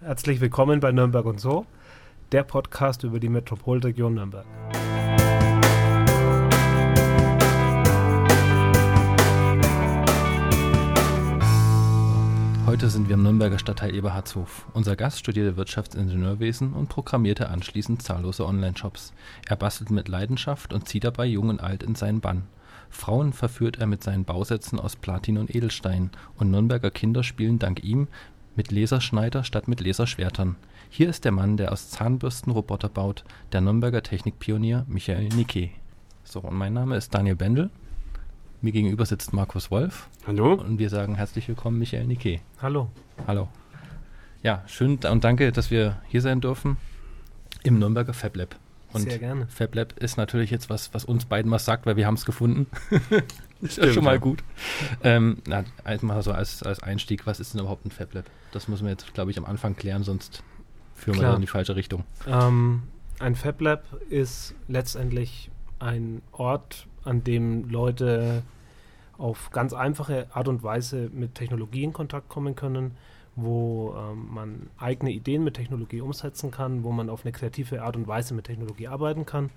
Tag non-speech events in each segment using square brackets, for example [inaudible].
Herzlich willkommen bei Nürnberg und so, der Podcast über die Metropolregion Nürnberg. Heute sind wir im Nürnberger Stadtteil Eberhardshof. Unser Gast studierte Wirtschaftsingenieurwesen und programmierte anschließend zahllose Online-Shops. Er bastelt mit Leidenschaft und zieht dabei Jung und Alt in seinen Bann. Frauen verführt er mit seinen Bausätzen aus Platin und Edelstein und Nürnberger Kinder spielen dank ihm mit Laserschneider statt mit Laserschwertern. Hier ist der Mann, der aus Zahnbürsten Roboter baut, der Nürnberger Technikpionier Michael Nicke. So, und mein Name ist Daniel Bendel. Mir gegenüber sitzt Markus Wolf. Hallo. Und wir sagen herzlich willkommen, Michael Nicke. Hallo. Hallo. Ja, schön und danke, dass wir hier sein dürfen im Nürnberger Fab Lab. Und Sehr gerne. Fab Lab ist natürlich jetzt was, was uns beiden was sagt, weil wir haben es gefunden. [laughs] ist ja schon mal gut. Ähm, na, mal so als, als Einstieg, was ist denn überhaupt ein Fab Lab? Das müssen wir jetzt, glaube ich, am Anfang klären, sonst führen Klar. wir da in die falsche Richtung. Ähm, ein Fab Lab ist letztendlich ein Ort, an dem Leute auf ganz einfache Art und Weise mit Technologie in Kontakt kommen können, wo ähm, man eigene Ideen mit Technologie umsetzen kann, wo man auf eine kreative Art und Weise mit Technologie arbeiten kann.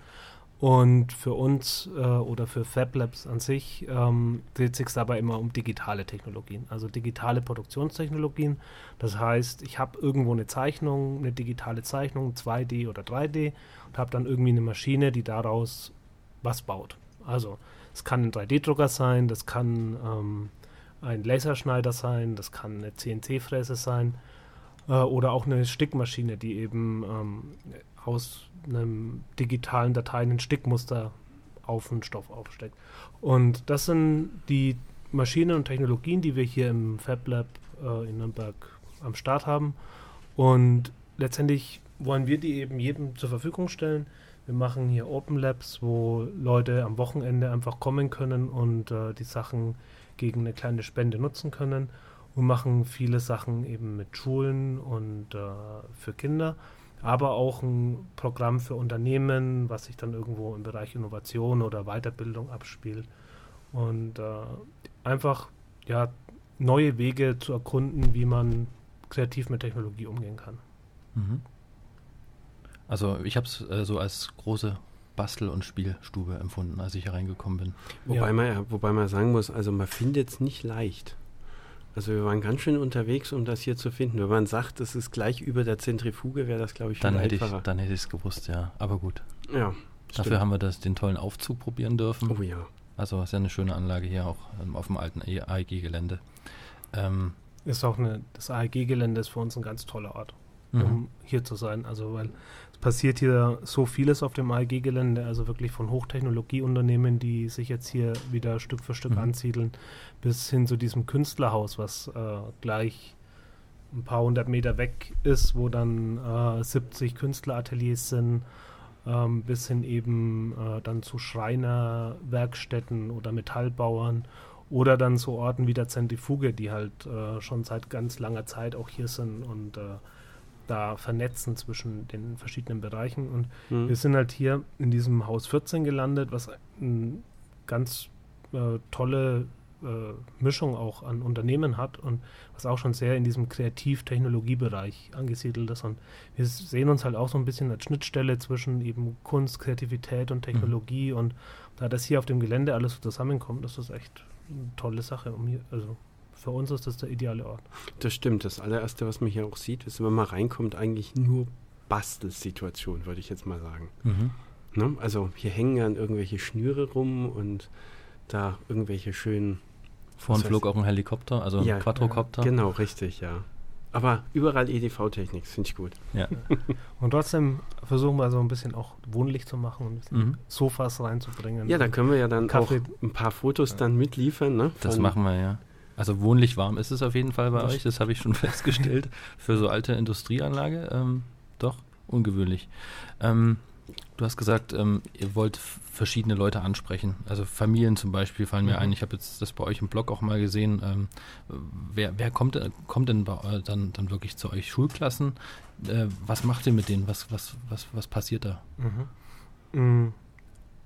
Und für uns äh, oder für Fab Labs an sich ähm, dreht sich dabei immer um digitale Technologien, also digitale Produktionstechnologien. Das heißt, ich habe irgendwo eine Zeichnung, eine digitale Zeichnung, 2D oder 3D und habe dann irgendwie eine Maschine, die daraus was baut. Also es kann ein 3D-Drucker sein, das kann ähm, ein Laserschneider sein, das kann eine CNC-Fräse sein äh, oder auch eine Stickmaschine, die eben ähm, aus einem digitalen Datei ein Stickmuster auf einen Stoff aufsteckt. Und das sind die Maschinen und Technologien, die wir hier im Fab Lab äh, in Nürnberg am Start haben. Und letztendlich wollen wir die eben jedem zur Verfügung stellen. Wir machen hier Open Labs, wo Leute am Wochenende einfach kommen können und äh, die Sachen gegen eine kleine Spende nutzen können und machen viele Sachen eben mit Schulen und äh, für Kinder, aber auch ein Programm für Unternehmen, was sich dann irgendwo im Bereich Innovation oder Weiterbildung abspielt und äh, einfach ja neue Wege zu erkunden, wie man kreativ mit Technologie umgehen kann. Mhm. Also ich habe es äh, so als große Bastel- und Spielstube empfunden, als ich hier reingekommen bin. Wobei, Ja. man, wobei man sagen muss, also man findet es nicht leicht. Also wir waren ganz schön unterwegs, um das hier zu finden. Wenn man sagt, das ist gleich über der Zentrifuge, wäre das, glaube ich, viel Dann hätte ich einfacher. dann hätte ich es gewusst, ja. Aber gut. ja, Dafür stimmt. haben wir das, den tollen Aufzug probieren dürfen. Oh ja. Also ist ja eine schöne Anlage hier auch ähm, auf dem alten AEG-Gelände. Ähm, Ist auch eine, das AEG-Gelände ist für uns ein ganz toller Ort. Mhm. um hier zu sein. Also weil es passiert hier so vieles auf dem AEG-Gelände, also wirklich von Hochtechnologieunternehmen, die sich jetzt hier wieder Stück für Stück Mhm. ansiedeln, bis hin zu diesem Künstlerhaus, was äh, gleich ein paar hundert Meter weg ist, wo dann äh, 70 Künstlerateliers sind, ähm, bis hin eben äh, dann zu Schreinerwerkstätten oder Metallbauern oder dann zu Orten wie der Zentrifuge, die halt äh, schon seit ganz langer Zeit auch hier sind und äh, da vernetzen zwischen den verschiedenen Bereichen. Und Hm. wir sind halt hier in diesem Haus 14 gelandet, was eine ganz äh, tolle äh, Mischung auch an Unternehmen hat und was auch schon sehr in diesem Kreativ-Technologiebereich angesiedelt ist. Und wir sehen uns halt auch so ein bisschen als Schnittstelle zwischen eben Kunst, Kreativität und Technologie. Und da das hier auf dem Gelände alles so zusammenkommt, ist das echt eine tolle Sache. Um hier, also für uns ist das der ideale Ort. Das stimmt. Das allererste, was man hier auch sieht, ist, wenn man reinkommt, eigentlich nur Bastelsituation, würde ich jetzt mal sagen. Mhm. Ne? Also hier hängen dann irgendwelche Schnüre rum und da irgendwelche schönen Vorhin flog auch ein Helikopter, also Ja, ein Quadrocopter. Genau, richtig, ja. Aber überall EDV-Technik, finde ich gut. Ja. Und trotzdem versuchen wir so ein bisschen auch wohnlich zu machen und ein bisschen Mhm. Sofas reinzubringen. Ja, da können wir ja dann Kaffee. auch ein paar Fotos dann mitliefern. Ne? Das machen wir ja. Also wohnlich warm ist es auf jeden Fall bei Das euch, das habe ich schon [laughs] festgestellt. Für so alte Industrieanlage, ähm, doch, ungewöhnlich. Ähm, du hast gesagt, ähm, ihr wollt verschiedene Leute ansprechen. Also Familien zum Beispiel fallen mir Mhm. ein. Ich habe jetzt das bei euch im Blog auch mal gesehen. Ähm, wer wer kommt, äh, kommt denn bei, eu- dann, dann wirklich zu euch? Schulklassen? Äh, was macht ihr mit denen? Was, was, was, was passiert da? Mhm. Mm,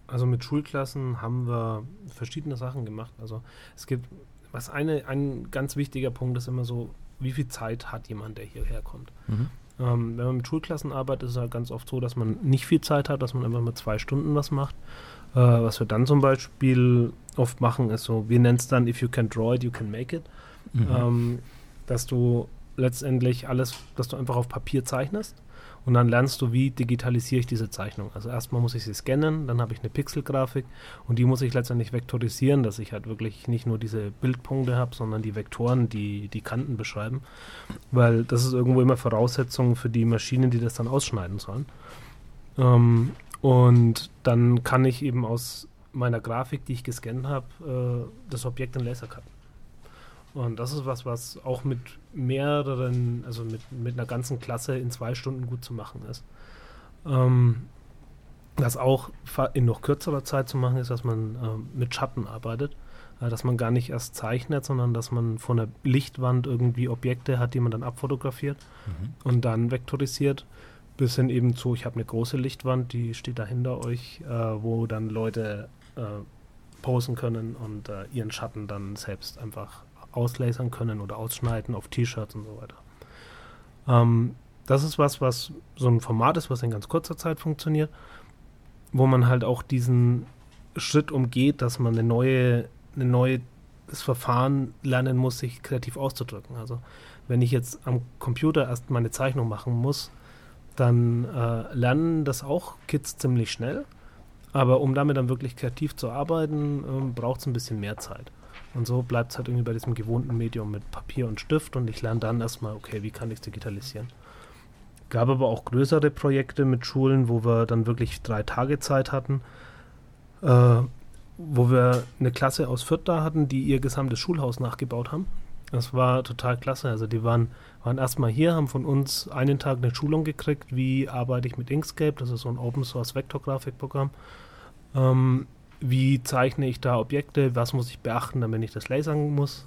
Also mit Schulklassen haben wir verschiedene Sachen gemacht. Also es gibt, was eine, ein ganz wichtiger Punkt ist immer so, wie viel Zeit hat jemand, der hierher kommt. Mhm. Ähm, wenn man mit Schulklassen arbeitet, ist es halt ganz oft so, dass man nicht viel Zeit hat, dass man einfach mit zwei Stunden was macht. Äh, was wir dann zum Beispiel oft machen, ist so, wir nennen es dann, if you can draw it, you can make it. Mhm. Ähm, dass du letztendlich alles, dass du einfach auf Papier zeichnest und dann lernst du, wie digitalisiere ich diese Zeichnung. Also erstmal muss ich sie scannen, dann habe ich eine Pixelgrafik und die muss ich letztendlich vektorisieren, dass ich halt wirklich nicht nur diese Bildpunkte habe, sondern die Vektoren, die die Kanten beschreiben. Weil das ist irgendwo immer Voraussetzung für die Maschinen, die das dann ausschneiden sollen. Ähm, und dann kann ich eben aus meiner Grafik, die ich gescannt habe, äh, das Objekt in Laser cutten. Und das ist was, was auch mit mehreren, also mit, mit einer ganzen Klasse in zwei Stunden gut zu machen ist. Ähm, das auch in noch kürzerer Zeit zu machen ist, dass man äh, mit Schatten arbeitet. Äh, dass man gar nicht erst zeichnet, sondern dass man von der Lichtwand irgendwie Objekte hat, die man dann abfotografiert mhm. und dann vektorisiert. Bis hin eben zu, ich habe eine große Lichtwand, die steht da hinter euch, äh, wo dann Leute äh, posen können und äh, ihren Schatten dann selbst einfach auslasern können oder ausschneiden auf T-Shirts und so weiter. Ähm, das ist was, was so ein Format ist, was in ganz kurzer Zeit funktioniert, wo man halt auch diesen Schritt umgeht, dass man eine neue, eine neue Verfahren lernen muss, sich kreativ auszudrücken. Also wenn ich jetzt am Computer erst meine Zeichnung machen muss, dann äh, lernen das auch Kids ziemlich schnell. Aber um damit dann wirklich kreativ zu arbeiten, äh, braucht es ein bisschen mehr Zeit. Und so bleibt es halt irgendwie bei diesem gewohnten Medium mit Papier und Stift und ich lerne dann erstmal, okay, wie kann ich es digitalisieren. Gab aber auch größere Projekte mit Schulen, wo wir dann wirklich drei Tage Zeit hatten, äh, wo wir eine Klasse aus Fürth da hatten, die ihr gesamtes Schulhaus nachgebaut haben. Das war total klasse. Also die waren, waren erstmal hier, haben von uns einen Tag eine Schulung gekriegt, wie arbeite ich mit Inkscape, das ist so ein Open Source Vektorgrafikprogramm. Ähm, wie zeichne ich da Objekte, was muss ich beachten, damit ich das lasern muss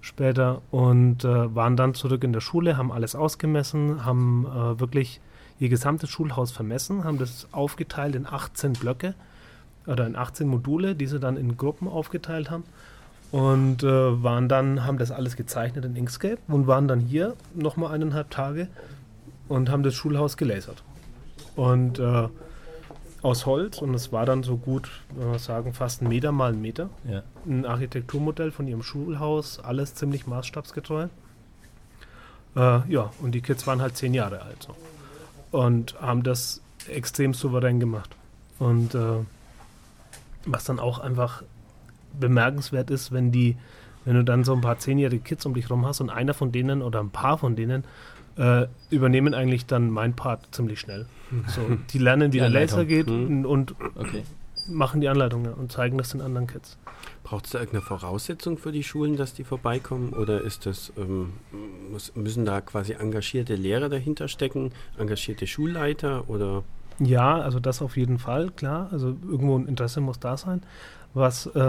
später und äh, waren dann zurück in der Schule, haben alles ausgemessen, haben äh, wirklich ihr gesamtes Schulhaus vermessen, haben das aufgeteilt in 18 Blöcke oder in 18 Module, die sie dann in Gruppen aufgeteilt haben und äh, waren dann, haben das alles gezeichnet in Inkscape und waren dann hier nochmal eineinhalb Tage und haben das Schulhaus gelasert. Und äh, aus Holz und es war dann so gut, wenn wir sagen, fast ein Meter mal ein Meter. Ja. Ein Architekturmodell von ihrem Schulhaus, alles ziemlich maßstabsgetreu. Äh, ja, und die Kids waren halt zehn Jahre alt so. und haben das extrem souverän gemacht. Und äh, was dann auch einfach bemerkenswert ist, wenn die, wenn du dann so ein paar zehnjährige Kids um dich rum hast und einer von denen oder ein paar von denen äh, übernehmen eigentlich dann mein Part ziemlich schnell. So, [laughs] die lernen, wie die der Laser geht hm. und okay. machen die Anleitung und zeigen das den anderen Kids. Braucht es da irgendeine Voraussetzung für die Schulen, dass die vorbeikommen? Oder ist das, ähm, muss, müssen da quasi engagierte Lehrer dahinter stecken, engagierte Schulleiter oder? Ja, also das auf jeden Fall, klar. Also irgendwo ein Interesse muss da sein. Was äh,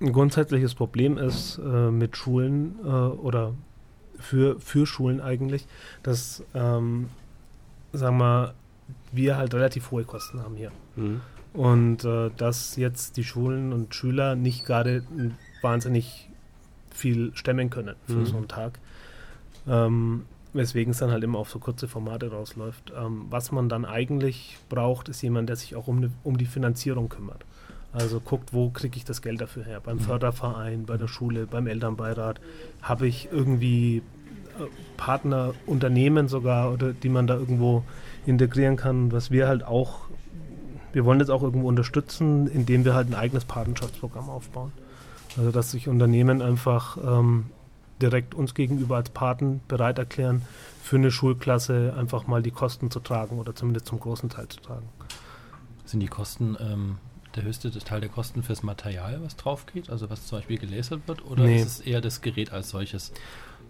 ein grundsätzliches Problem ist äh, mit Schulen äh, oder für, für Schulen eigentlich, dass, ähm, sagen wir, wir halt relativ hohe Kosten haben hier. Mhm. Und äh, dass jetzt die Schulen und Schüler nicht gerade wahnsinnig viel stemmen können für mhm. so einen Tag. Ähm, weswegen es dann halt immer auf so kurze Formate rausläuft. Ähm, was man dann eigentlich braucht, ist jemand, der sich auch um, ne, um die Finanzierung kümmert. Also guckt, wo kriege ich das Geld dafür her? Beim mhm. Förderverein, bei der Schule, beim Elternbeirat. Habe ich irgendwie äh, Partnerunternehmen sogar oder die man da irgendwo integrieren kann, was wir halt auch, wir wollen jetzt auch irgendwo unterstützen, indem wir halt ein eigenes Patenschaftsprogramm aufbauen. Also dass sich Unternehmen einfach ähm, direkt uns gegenüber als Paten bereit erklären, für eine Schulklasse einfach mal die Kosten zu tragen oder zumindest zum großen Teil zu tragen. Sind die Kosten ähm, der höchste Teil der Kosten fürs Material, was drauf geht? Also was zum Beispiel gelasert wird? Oder nee. ist es eher das Gerät als solches?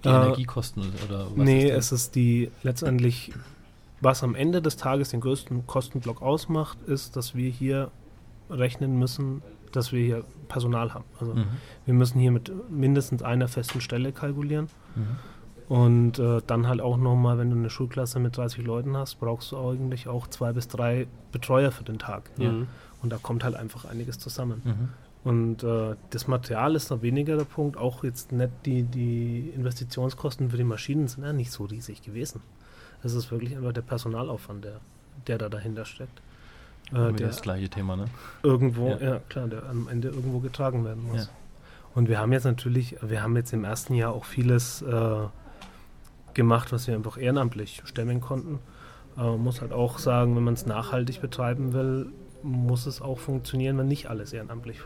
Die äh, Energiekosten oder was? Nee, ist es ist die letztendlich was am Ende des Tages den größten Kostenblock ausmacht, ist, dass wir hier rechnen müssen, dass wir hier Personal haben. Also mhm. wir müssen hier mit mindestens einer festen Stelle kalkulieren. Mhm. Und äh, dann halt auch nochmal, wenn du eine Schulklasse mit 30 Leuten hast, brauchst du eigentlich auch zwei bis drei Betreuer für den Tag. Mhm. Und da kommt halt einfach einiges zusammen. Mhm. Und äh, das Material ist noch weniger der Punkt. Auch jetzt nicht die, die Investitionskosten für die Maschinen sind ja nicht so riesig gewesen. Es ist wirklich einfach der Personalaufwand, der, der da dahinter steckt. Äh, der das gleiche Thema, ne? Irgendwo, ja. ja. klar, der am Ende irgendwo getragen werden muss. Ja. Und wir haben jetzt natürlich, wir haben jetzt im ersten Jahr auch vieles äh, gemacht, was wir einfach ehrenamtlich stemmen konnten. Äh, man muss halt auch sagen, wenn man es nachhaltig betreiben will, muss es auch funktionieren, wenn nicht alles ehrenamtlich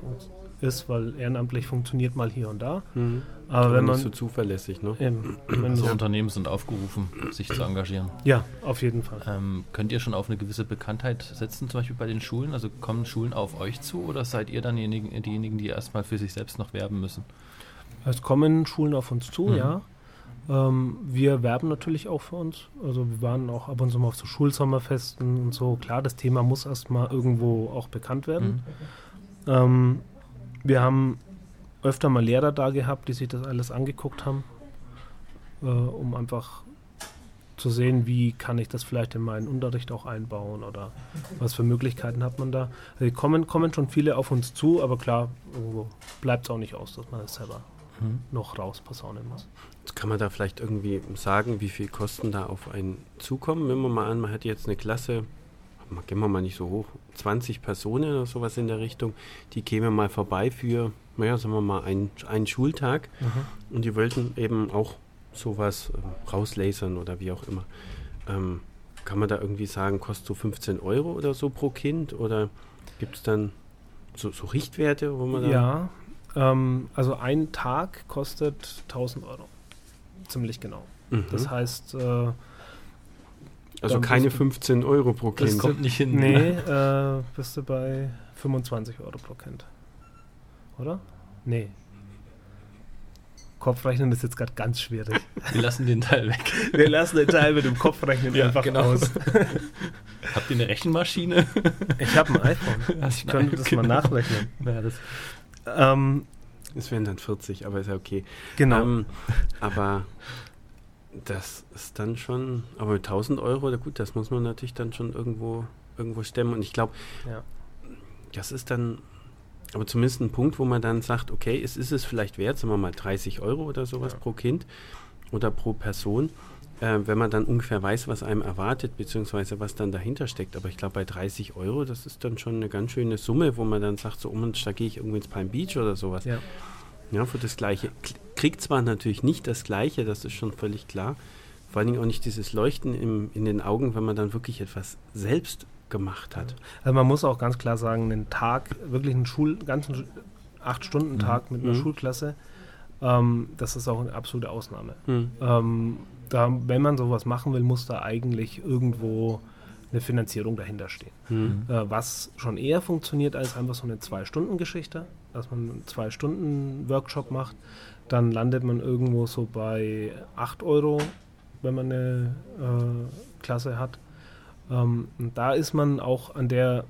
ist, weil ehrenamtlich funktioniert mal hier und da. Mhm. Aber, wenn man nicht so zuverlässig, ne? Eben, also Unternehmen sind aufgerufen, sich zu engagieren. Ja, auf jeden Fall. Ähm, könnt ihr schon auf eine gewisse Bekanntheit setzen, zum Beispiel bei den Schulen? Also kommen Schulen auf euch zu oder seid ihr dann diejenigen, diejenigen die erstmal für sich selbst noch werben müssen? Es kommen Schulen auf uns zu, mhm. ja. Ähm, wir werben natürlich auch für uns. Also wir waren auch ab und zu mal auf so Schulsommerfesten und so. Klar, das Thema muss erstmal irgendwo auch bekannt werden. Mhm. Ähm, wir haben öfter mal Lehrer da gehabt, die sich das alles angeguckt haben, äh, um einfach zu sehen, wie kann ich das vielleicht in meinen Unterricht auch einbauen oder was für Möglichkeiten hat man da. Also kommen, kommen schon viele auf uns zu, aber klar, irgendwo bleibt es auch nicht aus, dass man das selber mhm. noch rausposaunen muss. Kann man da vielleicht irgendwie sagen, wie viel Kosten da auf einen zukommen? Wenn man mal an, man hat jetzt eine Klasse, gehen wir mal nicht so hoch, 20 Personen oder sowas in der Richtung, die kämen mal vorbei für, naja, sagen wir mal, einen, einen Schultag mhm. und die wollten eben auch sowas äh, rauslasern oder wie auch immer. Ähm, kann man da irgendwie sagen, kostet so 15 Euro oder so pro Kind oder gibt es dann so, so, Richtwerte, wo man Ja, ähm, also ein Tag kostet 1000 Euro. Ziemlich genau. Mhm. Das heißt. Äh, also keine 15 Euro pro Kind. Das kommt nicht hin. Nee, äh, bist du bei 25 Euro pro Kind. Oder? Nee. Kopfrechnen ist jetzt gerade ganz schwierig. Wir lassen den Teil weg. [laughs] Wir lassen den Teil mit dem Kopfrechnen [laughs] ja, einfach genau. aus. [laughs] Habt ihr eine Rechenmaschine? Ich habe ein iPhone. Ich könnte das genau. mal nachrechnen. Ja, das ähm, es wären dann 40, aber ist ja okay. Genau. Ähm, aber das ist dann schon, aber mit 1000 Euro, oder gut, das muss man natürlich dann schon irgendwo, irgendwo stemmen. Und ich glaube, ja. das ist dann, aber zumindest ein Punkt, wo man dann sagt, okay, es ist es vielleicht wert, sagen wir mal 30 Euro oder sowas ja. pro Kind oder pro Person äh, wenn man dann ungefähr weiß, was einem erwartet, beziehungsweise was dann dahinter steckt. Aber ich glaube, bei 30 Euro, das ist dann schon eine ganz schöne Summe, wo man dann sagt, so, oh Mensch, da gehe ich irgendwo ins Palm Beach oder sowas. Ja. Ja, für das Gleiche. Kriegt zwar natürlich nicht das Gleiche, das ist schon völlig klar. Vor allen Dingen auch nicht dieses Leuchten im, in den Augen, wenn man dann wirklich etwas selbst gemacht hat. Also man muss auch ganz klar sagen, einen Tag, wirklich einen Schul, ganzen Acht-Stunden-Tag mhm. mit einer mhm. Schulklasse, ähm, das ist auch eine absolute Ausnahme. Mhm. Ähm, da, wenn man sowas machen will, muss da eigentlich irgendwo eine Finanzierung dahinter stehen. Mhm. Äh, was schon eher funktioniert als einfach so eine Zwei-Stunden-Geschichte, dass man einen Zwei-Stunden-Workshop macht, dann landet man irgendwo so bei 8 Euro, wenn man eine äh, Klasse hat. Ähm, da ist man auch an der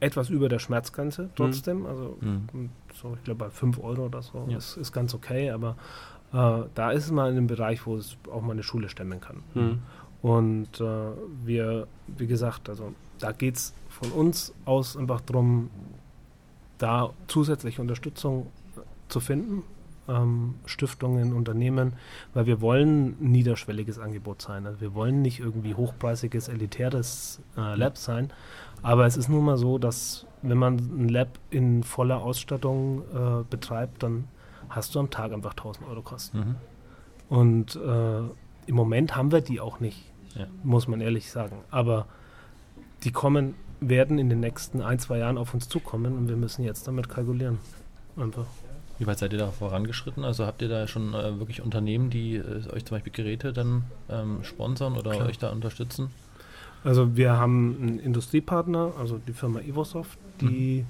etwas über der Schmerzgrenze mhm. trotzdem. Mhm. Also mhm. So, ich glaube bei 5 Euro oder so ja. ist, ist ganz okay, aber äh, da ist es mal in einem Bereich, wo es auch mal eine Schule stemmen kann. Mhm. Und äh, wir, wie gesagt, also da geht es von uns aus einfach darum, da zusätzliche Unterstützung zu finden, ähm, Stiftungen, Unternehmen, weil wir wollen ein niederschwelliges Angebot sein. Also wir wollen nicht irgendwie hochpreisiges, elitäres äh, Lab sein, aber es ist nun mal so, dass wenn man ein Lab in voller Ausstattung äh, betreibt, dann hast du am Tag einfach 1000 Euro Kosten. Mhm. Und äh, im Moment haben wir die auch nicht, ja. muss man ehrlich sagen. Aber die kommen, werden in den nächsten ein, zwei Jahren auf uns zukommen und wir müssen jetzt damit kalkulieren. Einfach. Wie weit seid ihr da vorangeschritten? Also habt ihr da schon äh, wirklich Unternehmen, die äh, euch zum Beispiel Geräte dann ähm, sponsern oder Klar. euch da unterstützen? Also wir haben einen Industriepartner, also die Firma Evosoft, die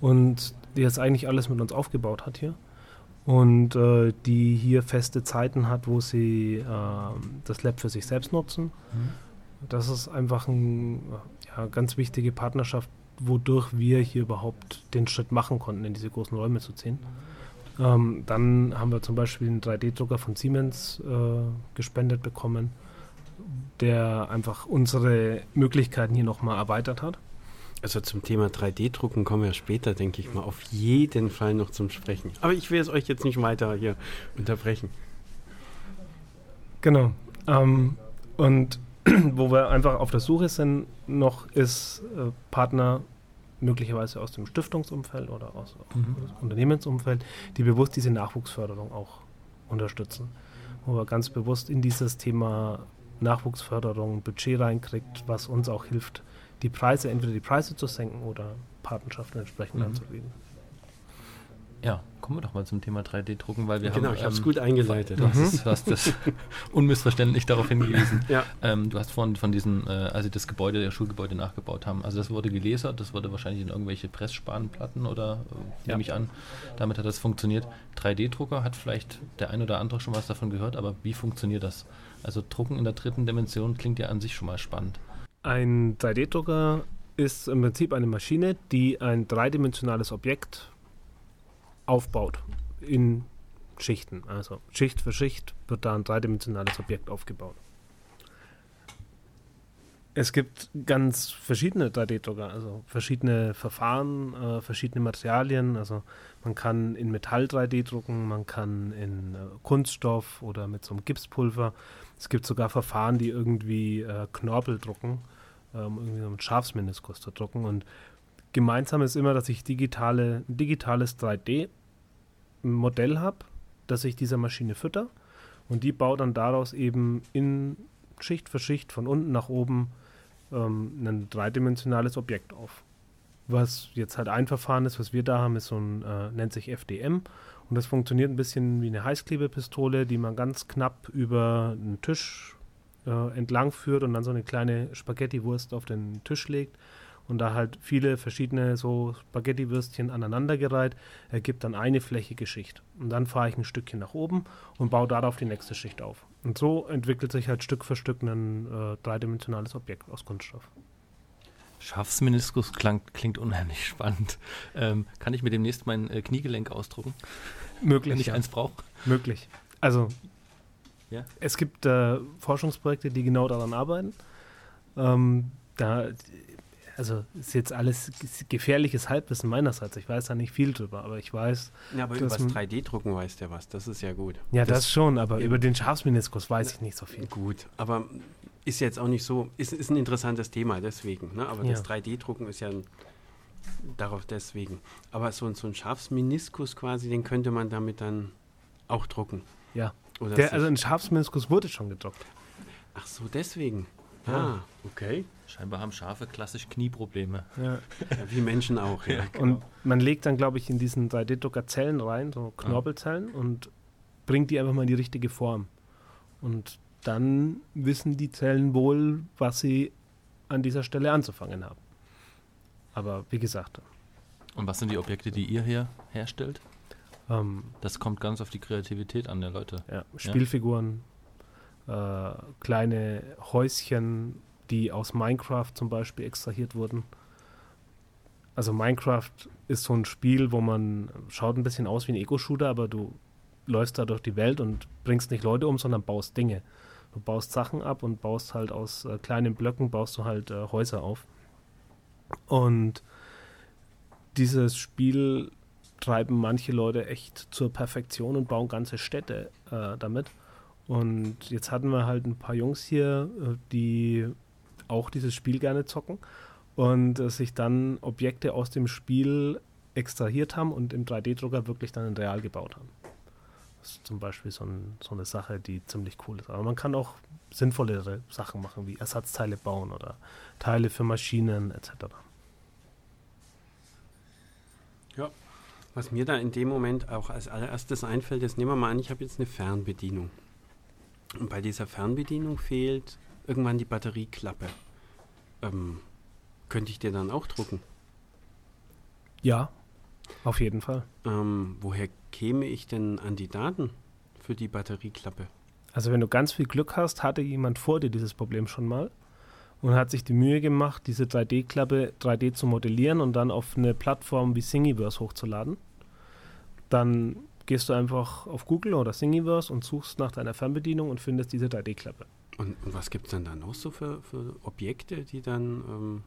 mhm. und die jetzt eigentlich alles mit uns aufgebaut hat hier und äh, die hier feste Zeiten hat, wo sie äh, das Lab für sich selbst nutzen. Mhm. Das ist einfach eine ja, ganz wichtige Partnerschaft, wodurch wir hier überhaupt den Schritt machen konnten, in diese großen Räume zu ziehen. Ähm, dann haben wir zum Beispiel einen 3D-Drucker von Siemens äh, gespendet bekommen, der einfach unsere Möglichkeiten hier nochmal erweitert hat. Also zum Thema 3D-Drucken kommen wir später, denke ich mal, auf jeden Fall noch zum Sprechen. Aber ich will es euch jetzt nicht weiter hier unterbrechen. Genau. Ähm, und [clears throat] wo wir einfach auf der Suche sind, noch ist äh, Partner möglicherweise aus dem Stiftungsumfeld oder aus mhm. Unternehmensumfeld, die bewusst diese Nachwuchsförderung auch unterstützen. Wo wir ganz bewusst in dieses Thema Nachwuchsförderung Budget reinkriegt, was uns auch hilft, die Preise, entweder die Preise zu senken oder Patenschaften entsprechend mhm. anzubieten. Ja, kommen wir doch mal zum Thema 3D-Drucken, weil wir genau, haben. ich habe es ähm, gut eingeleitet. Du hast, hast das [laughs] unmissverständlich darauf hingewiesen. ja. Ähm, du hast vorhin von diesen, äh, als sie das Gebäude, das Schulgebäude nachgebaut haben, also das wurde gelasert, das wurde wahrscheinlich in irgendwelche Pressspanplatten oder äh, ja. nehme ich an. Damit hat das funktioniert. 3D-Drucker hat vielleicht der ein oder andere schon was davon gehört, aber wie funktioniert das? Also Drucken in der dritten Dimension klingt ja an sich schon mal spannend. Ein 3D-Drucker ist im Prinzip eine Maschine, die ein dreidimensionales Objekt aufbaut in Schichten. Also Schicht für Schicht wird da ein dreidimensionales Objekt aufgebaut. Es gibt ganz verschiedene 3D-Drucker, also verschiedene Verfahren, äh, verschiedene Materialien. Also man kann in Metall 3D drucken, man kann in äh, Kunststoff oder mit so einem Gipspulver. Es gibt sogar Verfahren, die irgendwie äh, Knorpel drucken, ähm, irgendwie so einen Schafsmeniskus zu drucken. Und gemeinsam ist immer, dass ich digitale, ein digitales 3D-Modell habe, das ich dieser Maschine fütter. Und die baut dann daraus eben in Schicht für Schicht von unten nach oben ähm, ein dreidimensionales Objekt auf. Was jetzt halt ein Verfahren ist, was wir da haben, ist so ein, äh, nennt sich FDM und das funktioniert ein bisschen wie eine Heißklebepistole, die man ganz knapp über einen Tisch äh, entlang führt und dann so eine kleine Spaghetti-Wurst auf den Tisch legt und da halt viele verschiedene so Spaghetti-Würstchen aneinandergereiht, ergibt dann eine flächige Schicht. Und dann fahre ich ein Stückchen nach oben und baue darauf die nächste Schicht auf. Und so entwickelt sich halt Stück für Stück ein äh, dreidimensionales Objekt aus Kunststoff. Schafsmeniskus klang, klingt unheimlich [laughs] spannend. Ähm, kann ich mir demnächst mein äh, Kniegelenk ausdrucken? Möglich. Wenn ich ja. eins brauche? Möglich. Also, ja? es gibt äh, Forschungsprojekte, die genau daran arbeiten. Ähm, da, also ist jetzt alles gefährliches Halbwissen meinerseits. Ich weiß da nicht viel drüber, aber ich weiß. Ja, aber über das 3D-Drucken weiß der was. Das ist ja gut. Ja, das, das schon, aber über den Schafsmeniskus weiß ich nicht so viel. Gut, aber ist jetzt auch nicht so, ist, ist ein interessantes Thema, deswegen. Ne? Aber ja. das 3D-Drucken ist ja ein, darauf deswegen. Aber so, so ein Schafsmeniskus quasi, den könnte man damit dann auch drucken. Ja. Der, also ein Schafsmeniskus wurde schon gedruckt. Ach so, deswegen. Ja. Ah, okay. Scheinbar haben Schafe klassisch Knieprobleme. Ja. wie Menschen auch, ja. Genau. Und man legt dann, glaube ich, in diesen 3D-Drucker Zellen rein, so Knorpelzellen, ah. und bringt die einfach mal in die richtige Form. Und dann wissen die Zellen wohl, was sie an dieser Stelle anzufangen haben. Aber wie gesagt. Und was sind die Objekte, die ihr hier herstellt? Ähm, das kommt ganz auf die Kreativität an der Leute. Ja, Spielfiguren, ja. Äh, kleine Häuschen, die aus Minecraft zum Beispiel extrahiert wurden. Also Minecraft ist so ein Spiel, wo man schaut ein bisschen aus wie ein Ego-Shooter, aber du läufst da durch die Welt und bringst nicht Leute um, sondern baust Dinge. Du baust Sachen ab und baust halt aus äh, kleinen Blöcken, baust du halt äh, Häuser auf. Und dieses Spiel treiben manche Leute echt zur Perfektion und bauen ganze Städte äh, damit. Und jetzt hatten wir halt ein paar Jungs hier, äh, die auch dieses Spiel gerne zocken und äh, sich dann Objekte aus dem Spiel extrahiert haben und im 3D-Drucker wirklich dann in real gebaut haben. Das ist zum Beispiel so, ein, so, eine Sache, die ziemlich cool ist. Aber man kann auch sinnvollere Sachen machen, wie Ersatzteile bauen oder Teile für Maschinen etc. Ja, was mir da in dem Moment auch als allererstes einfällt, ist, nehmen wir mal an, ich habe jetzt eine Fernbedienung. Und bei dieser Fernbedienung fehlt irgendwann die Batterieklappe. Ähm, könnte ich dir dann auch drucken? Ja, auf jeden Fall. Ähm, woher käme ich denn an die Daten für die Batterieklappe? Also wenn du ganz viel Glück hast, hatte jemand vor dir dieses Problem schon mal und hat sich die Mühe gemacht, diese 3D-Klappe 3D zu modellieren und dann auf eine Plattform wie Thingiverse hochzuladen. Dann gehst du einfach auf Google oder Thingiverse und suchst nach deiner Fernbedienung und findest diese 3D-Klappe. Und, und, was gibt es dann da noch so für, für Objekte, die dann ähm,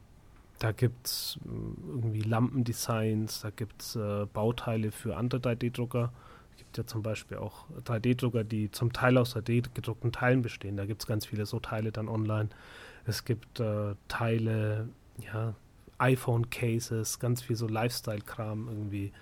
da gibt es irgendwie Lampendesigns, da gibt es äh, Bauteile für andere 3D-Drucker. Es gibt ja zum Beispiel auch 3D-Drucker, die zum Teil aus 3D-gedruckten Teilen bestehen. Da gibt es ganz viele so Teile dann online. Es gibt äh, Teile, ja, iPhone-Cases, ganz viel so Lifestyle-Kram irgendwie.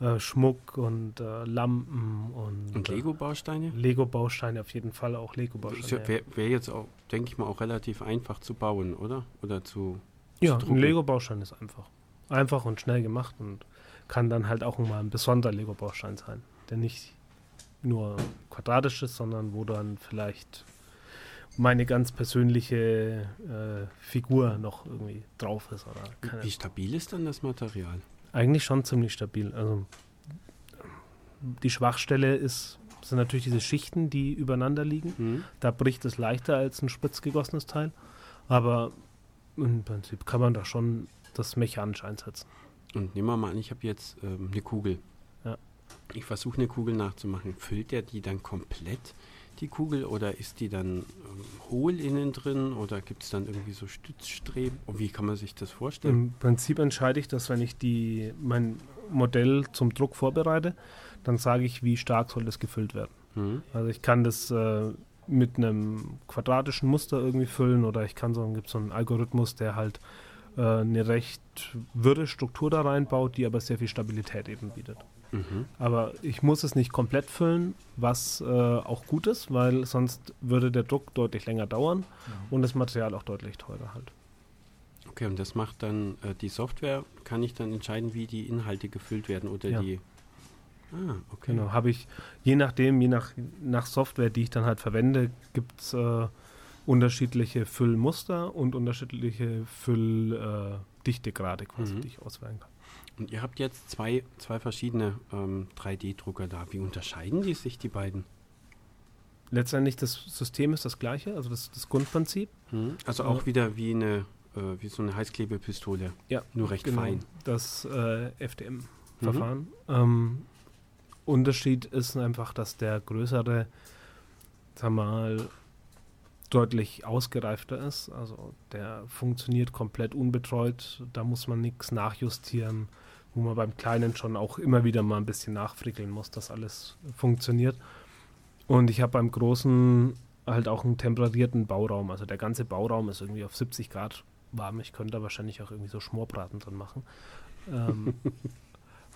Äh, Schmuck und äh, Lampen und, und Lego-Bausteine? Lego-Bausteine auf jeden Fall auch Lego-Bausteine. Wäre wär jetzt auch, denke ich mal, auch relativ einfach zu bauen, oder? Oder zu. Ja, zu ein Lego-Baustein ist einfach. Einfach und schnell gemacht und kann dann halt auch mal ein besonderer Lego-Baustein sein, der nicht nur quadratisch ist, sondern wo dann vielleicht meine ganz persönliche äh, Figur noch irgendwie drauf ist. Oder Wie stabil ist dann das Material? Eigentlich schon ziemlich stabil. Also die Schwachstelle ist, sind natürlich diese Schichten, die übereinander liegen. Mhm. Da bricht es leichter als ein spitz gegossenes Teil. Aber im Prinzip kann man da schon das mechanisch einsetzen. Und nehmen wir mal an, ich habe jetzt ähm, eine Kugel. Ja. Ich versuche eine Kugel nachzumachen. Füllt der die dann komplett? Die Kugel, oder ist die dann ähm, hohl innen drin oder gibt es dann irgendwie so Stützstreben? Und wie kann man sich das vorstellen? Im Prinzip entscheide ich das, wenn ich die, mein Modell zum Druck vorbereite, dann sage ich, wie stark soll das gefüllt werden. Mhm. Also ich kann das äh, mit einem quadratischen Muster irgendwie füllen oder ich kann so, gibt so einen Algorithmus, der halt äh, eine recht wirre Struktur da reinbaut, die aber sehr viel Stabilität eben bietet. Mhm. Aber ich muss es nicht komplett füllen, was äh, auch gut ist, weil sonst würde der Druck deutlich länger dauern mhm. und das Material auch deutlich teurer halt. Okay, und das macht dann äh, die Software, kann ich dann entscheiden, wie die Inhalte gefüllt werden oder ja. die. Ah, okay. Genau, habe ich, je nachdem, je nach, nach Software, die ich dann halt verwende, gibt es äh, unterschiedliche Füllmuster und unterschiedliche Fülldichtegrade quasi, mhm. die ich auswählen kann. Und ihr habt jetzt zwei, zwei verschiedene ähm, 3D-Drucker da. Wie unterscheiden die sich, die beiden? Letztendlich das System ist das gleiche, also das, das Grundprinzip. Mhm. Also auch wieder wie eine äh, wie so eine Heißklebepistole. Ja. Nur recht genau, fein. Das äh, FDM-Verfahren. Mhm. Ähm, Unterschied ist einfach, dass der größere, wir mal, deutlich ausgereifter ist. Also der funktioniert komplett unbetreut. Da muss man nichts nachjustieren wo man beim Kleinen schon auch immer wieder mal ein bisschen nachfrickeln muss, dass alles funktioniert. Und ich habe beim Großen halt auch einen temperierten Bauraum. Also der ganze Bauraum ist irgendwie auf 70 Grad warm. Ich könnte da wahrscheinlich auch irgendwie so Schmorbraten drin machen. Ähm, [laughs]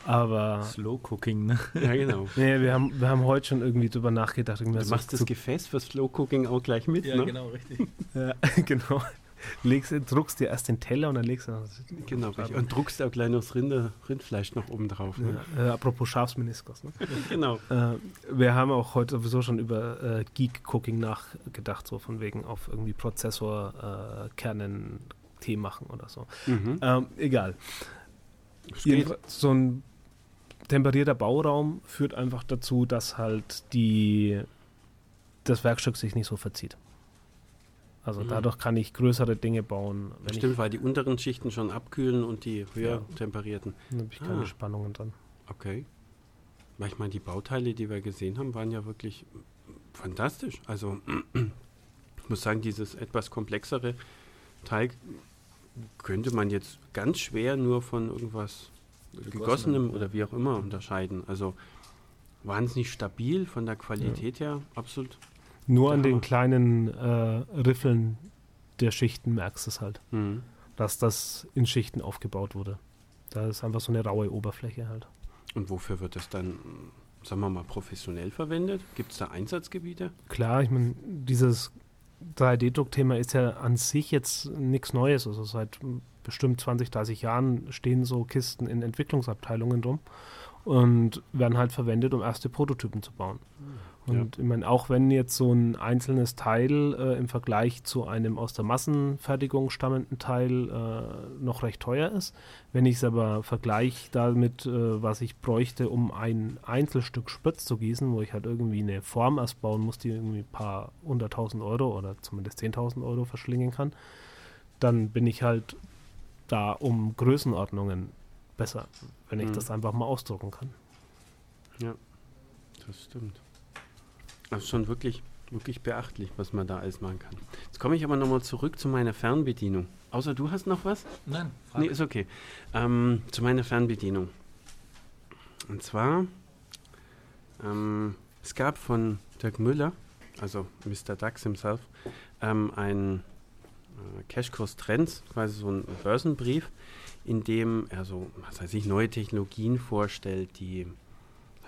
aber. Slow Cooking, ne? Ja, genau. [laughs] nee, wir haben, wir haben heute schon irgendwie drüber nachgedacht. Du machst das Gefäß für Slow Cooking auch gleich mit, ja, ne? genau, richtig. [laughs] ja, [laughs] genau legst, druckst dir erst den Teller und dann legst du noch Genau, richtig. und druckst auch gleich noch das Rinde, Rindfleisch noch oben drauf. Ne? Ja, äh, apropos Schafsmeniskus. Ne? genau. Äh, wir haben auch heute sowieso schon über äh, Geek-Cooking nachgedacht, so von wegen auf irgendwie Prozessorkernen äh, Tee machen oder so. Mhm. Ähm, egal. So ein temperierter Bauraum führt einfach dazu, dass halt die das Werkstück sich nicht so verzieht. Also mhm. dadurch kann ich größere Dinge bauen. Stimmt, weil die unteren Schichten schon abkühlen und die höher ja. temperierten. Dann habe ich keine ah. Spannungen dran. Okay. Weil ich meine, die Bauteile, die wir gesehen haben, waren ja wirklich fantastisch. Also [clears throat] ich muss sagen, dieses etwas komplexere Teil könnte man jetzt ganz schwer nur von irgendwas gegossenem oder wie auch immer unterscheiden. Also wahnsinnig stabil von der Qualität ja. her, absolut nur an den kleinen äh, Riffeln der Schichten merkst du es halt, mhm. dass das in Schichten aufgebaut wurde. Da ist einfach so eine raue Oberfläche halt. Und wofür wird das dann, sagen wir mal, professionell verwendet? Gibt es da Einsatzgebiete? Klar, ich meine, dieses 3D-Druck-Thema ist ja an sich jetzt nichts Neues. Also seit bestimmt 20, 30 Jahren stehen so Kisten in Entwicklungsabteilungen rum und werden halt verwendet, um erste Prototypen zu bauen. Mhm. Und ja. ich meine, auch wenn jetzt so ein einzelnes Teil äh, im Vergleich zu einem aus der Massenfertigung stammenden Teil äh, noch recht teuer ist, wenn ich es aber vergleiche damit, äh, was ich bräuchte, um ein Einzelstück Spritz zu gießen, wo ich halt irgendwie eine Form erst bauen muss, die irgendwie ein paar hunderttausend Euro oder zumindest zehntausend Euro verschlingen kann, dann bin ich halt da um Größenordnungen besser, wenn ich mhm. das einfach mal ausdrucken kann. Ja, das stimmt. Also schon wirklich wirklich beachtlich, was man da alles machen kann. Jetzt komme ich aber nochmal zurück zu meiner Fernbedienung. Außer du hast noch was? Nein. Frage. Nee, ist okay. Ähm, zu meiner Fernbedienung. Und zwar, ähm, es gab von Dirk Müller, also Mr. Dax himself, ähm, ein äh, Cashkurs Trends, quasi so ein Börsenbrief, in dem er so, was weiß ich, neue Technologien vorstellt, die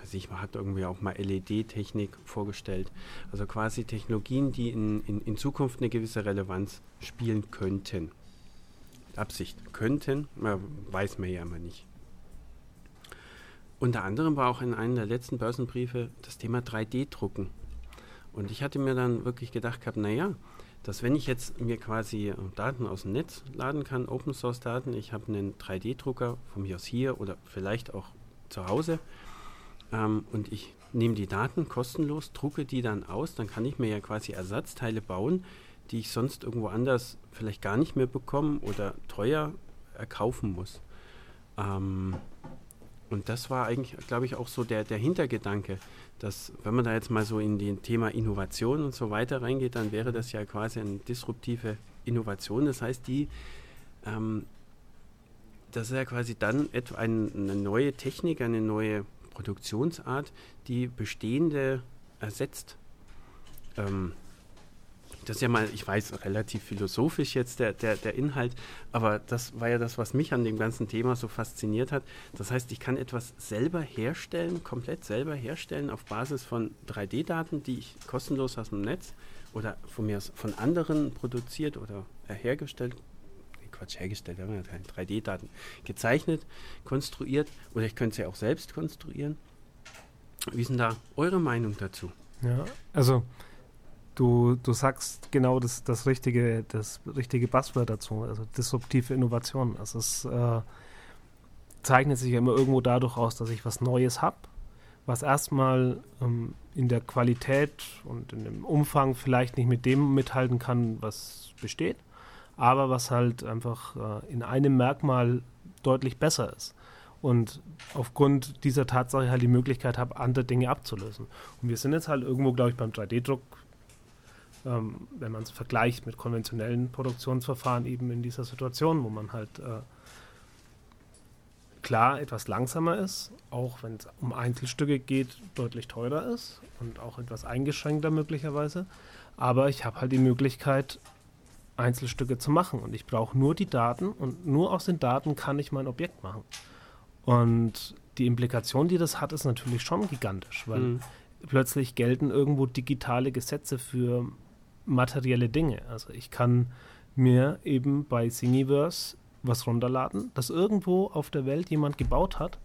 also ich hat irgendwie auch mal LED-Technik vorgestellt. Also quasi Technologien, die in, in, in Zukunft eine gewisse Relevanz spielen könnten. Absicht könnten, weiß man ja immer nicht. Unter anderem war auch in einem der letzten Börsenbriefe das Thema 3D-Drucken. Und ich hatte mir dann wirklich gedacht gehabt, naja, dass wenn ich jetzt mir quasi Daten aus dem Netz laden kann, Open Source Daten, ich habe einen 3D-Drucker von mir aus hier oder vielleicht auch zu Hause ähm, und ich nehme die Daten kostenlos, drucke die dann aus, dann kann ich mir ja quasi Ersatzteile bauen, die ich sonst irgendwo anders vielleicht gar nicht mehr bekommen oder teuer erkaufen muss. Ähm, und das war eigentlich, glaube ich, auch so der, der Hintergedanke, dass wenn man da jetzt mal so in das Thema Innovation und so weiter reingeht, dann wäre das ja quasi eine disruptive Innovation. Das heißt, die, ähm, das ist ja quasi dann etwa eine neue Technik, eine neue Produktionsart, die bestehende ersetzt. Ähm, das ist ja mal, ich weiß, relativ philosophisch jetzt der, der, der Inhalt, aber das war ja das, was mich an dem ganzen Thema so fasziniert hat. Das heißt, ich kann etwas selber herstellen, komplett selber herstellen auf Basis von 3D-Daten, die ich kostenlos aus dem Netz oder von mir von anderen produziert oder hergestellt Quatsch, hergestellt, wir haben ja keine 3D-Daten, gezeichnet, konstruiert oder ich könnte sie auch selbst konstruieren. Wie ist denn da eure Meinung dazu? Ja, also du, du sagst genau das, das richtige, das richtige Buzzword dazu, also disruptive Innovation. Also es äh, zeichnet sich ja immer irgendwo dadurch aus, dass ich was Neues habe, was erstmal ähm, in der Qualität und in dem Umfang vielleicht nicht mit dem mithalten kann, was besteht aber was halt einfach äh, in einem Merkmal deutlich besser ist. Und aufgrund dieser Tatsache halt die Möglichkeit habe, andere Dinge abzulösen. Und wir sind jetzt halt irgendwo, glaube ich, beim 3D-Druck, ähm, wenn man es vergleicht mit konventionellen Produktionsverfahren, eben in dieser Situation, wo man halt äh, klar etwas langsamer ist, auch wenn es um Einzelstücke geht, deutlich teurer ist und auch etwas eingeschränkter möglicherweise. Aber ich habe halt die Möglichkeit, Einzelstücke zu machen. Und ich brauche nur die Daten und nur aus den Daten kann ich mein Objekt machen. Und die Implikation, die das hat, ist natürlich schon gigantisch, weil mhm. plötzlich gelten irgendwo digitale Gesetze für materielle Dinge. Also ich kann mir eben bei Thingiverse was runterladen, das irgendwo auf der Welt jemand gebaut hat.